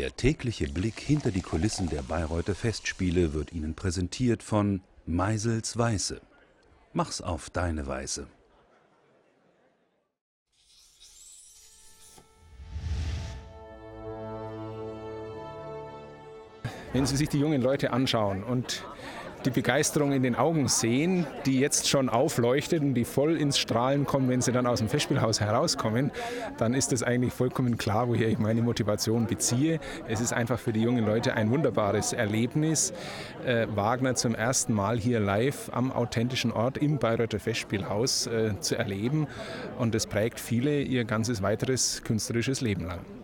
Der tägliche Blick hinter die Kulissen der Bayreuther Festspiele wird Ihnen präsentiert von Meisels Weiße. Mach's auf deine Weise. Wenn Sie sich die jungen Leute anschauen und die Begeisterung in den Augen sehen, die jetzt schon aufleuchtet und die voll ins Strahlen kommen, wenn sie dann aus dem Festspielhaus herauskommen, dann ist es eigentlich vollkommen klar, woher ich meine Motivation beziehe. Es ist einfach für die jungen Leute ein wunderbares Erlebnis, äh, Wagner zum ersten Mal hier live am authentischen Ort im Bayreuther Festspielhaus äh, zu erleben. Und das prägt viele ihr ganzes weiteres künstlerisches Leben lang.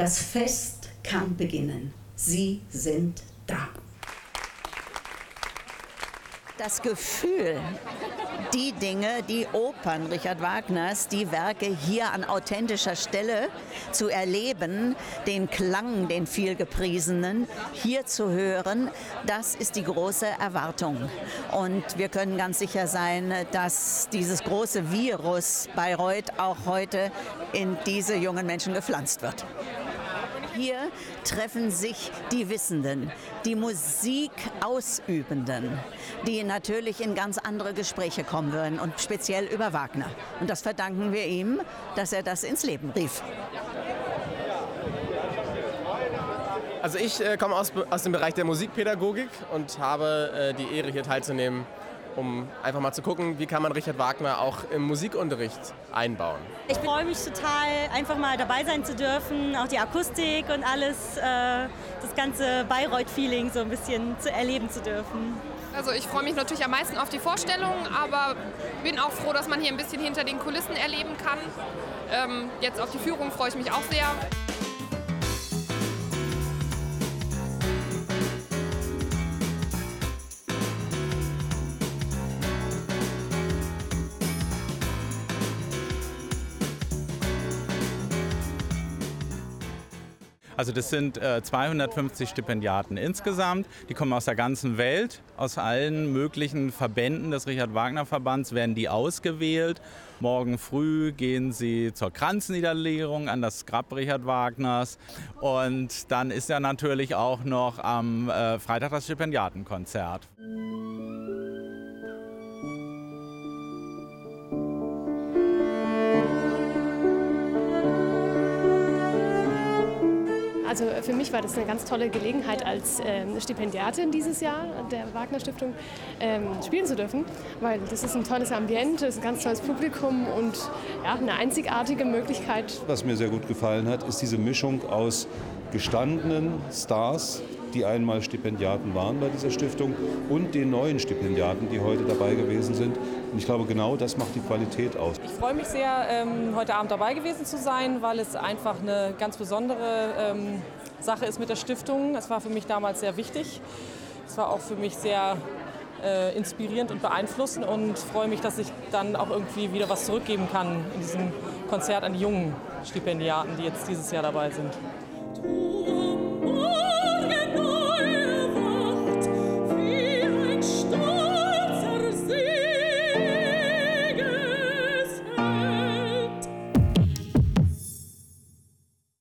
Das Fest kann beginnen. Sie sind da. Das Gefühl, die Dinge, die Opern Richard Wagners, die Werke hier an authentischer Stelle zu erleben, den Klang, den vielgepriesenen, hier zu hören, das ist die große Erwartung. Und wir können ganz sicher sein, dass dieses große Virus Bayreuth auch heute in diese jungen Menschen gepflanzt wird. Hier treffen sich die Wissenden, die Musikausübenden, die natürlich in ganz andere Gespräche kommen würden und speziell über Wagner. Und das verdanken wir ihm, dass er das ins Leben rief. Also ich äh, komme aus, aus dem Bereich der Musikpädagogik und habe äh, die Ehre hier teilzunehmen um einfach mal zu gucken, wie kann man Richard Wagner auch im Musikunterricht einbauen. Ich freue mich total, einfach mal dabei sein zu dürfen, auch die Akustik und alles, äh, das ganze Bayreuth-Feeling so ein bisschen zu erleben zu dürfen. Also ich freue mich natürlich am meisten auf die Vorstellung, aber bin auch froh, dass man hier ein bisschen hinter den Kulissen erleben kann. Ähm, jetzt auf die Führung freue ich mich auch sehr. Also das sind äh, 250 Stipendiaten insgesamt. Die kommen aus der ganzen Welt, aus allen möglichen Verbänden des Richard Wagner Verbands werden die ausgewählt. Morgen früh gehen sie zur Kranzniederlegung an das Grab Richard Wagners. Und dann ist ja natürlich auch noch am äh, Freitag das Stipendiatenkonzert. Also für mich war das eine ganz tolle Gelegenheit, als ähm, Stipendiatin dieses Jahr der Wagner Stiftung ähm, spielen zu dürfen, weil das ist ein tolles Ambiente, ist ein ganz tolles Publikum und ja, eine einzigartige Möglichkeit. Was mir sehr gut gefallen hat, ist diese Mischung aus gestandenen Stars, die einmal Stipendiaten waren bei dieser Stiftung und den neuen Stipendiaten, die heute dabei gewesen sind. Und ich glaube, genau das macht die Qualität aus. Ich freue mich sehr, ähm, heute Abend dabei gewesen zu sein, weil es einfach eine ganz besondere ähm, Sache ist mit der Stiftung. Es war für mich damals sehr wichtig. Es war auch für mich sehr äh, inspirierend und beeinflussend und freue mich, dass ich dann auch irgendwie wieder was zurückgeben kann in diesem Konzert an die jungen Stipendiaten, die jetzt dieses Jahr dabei sind.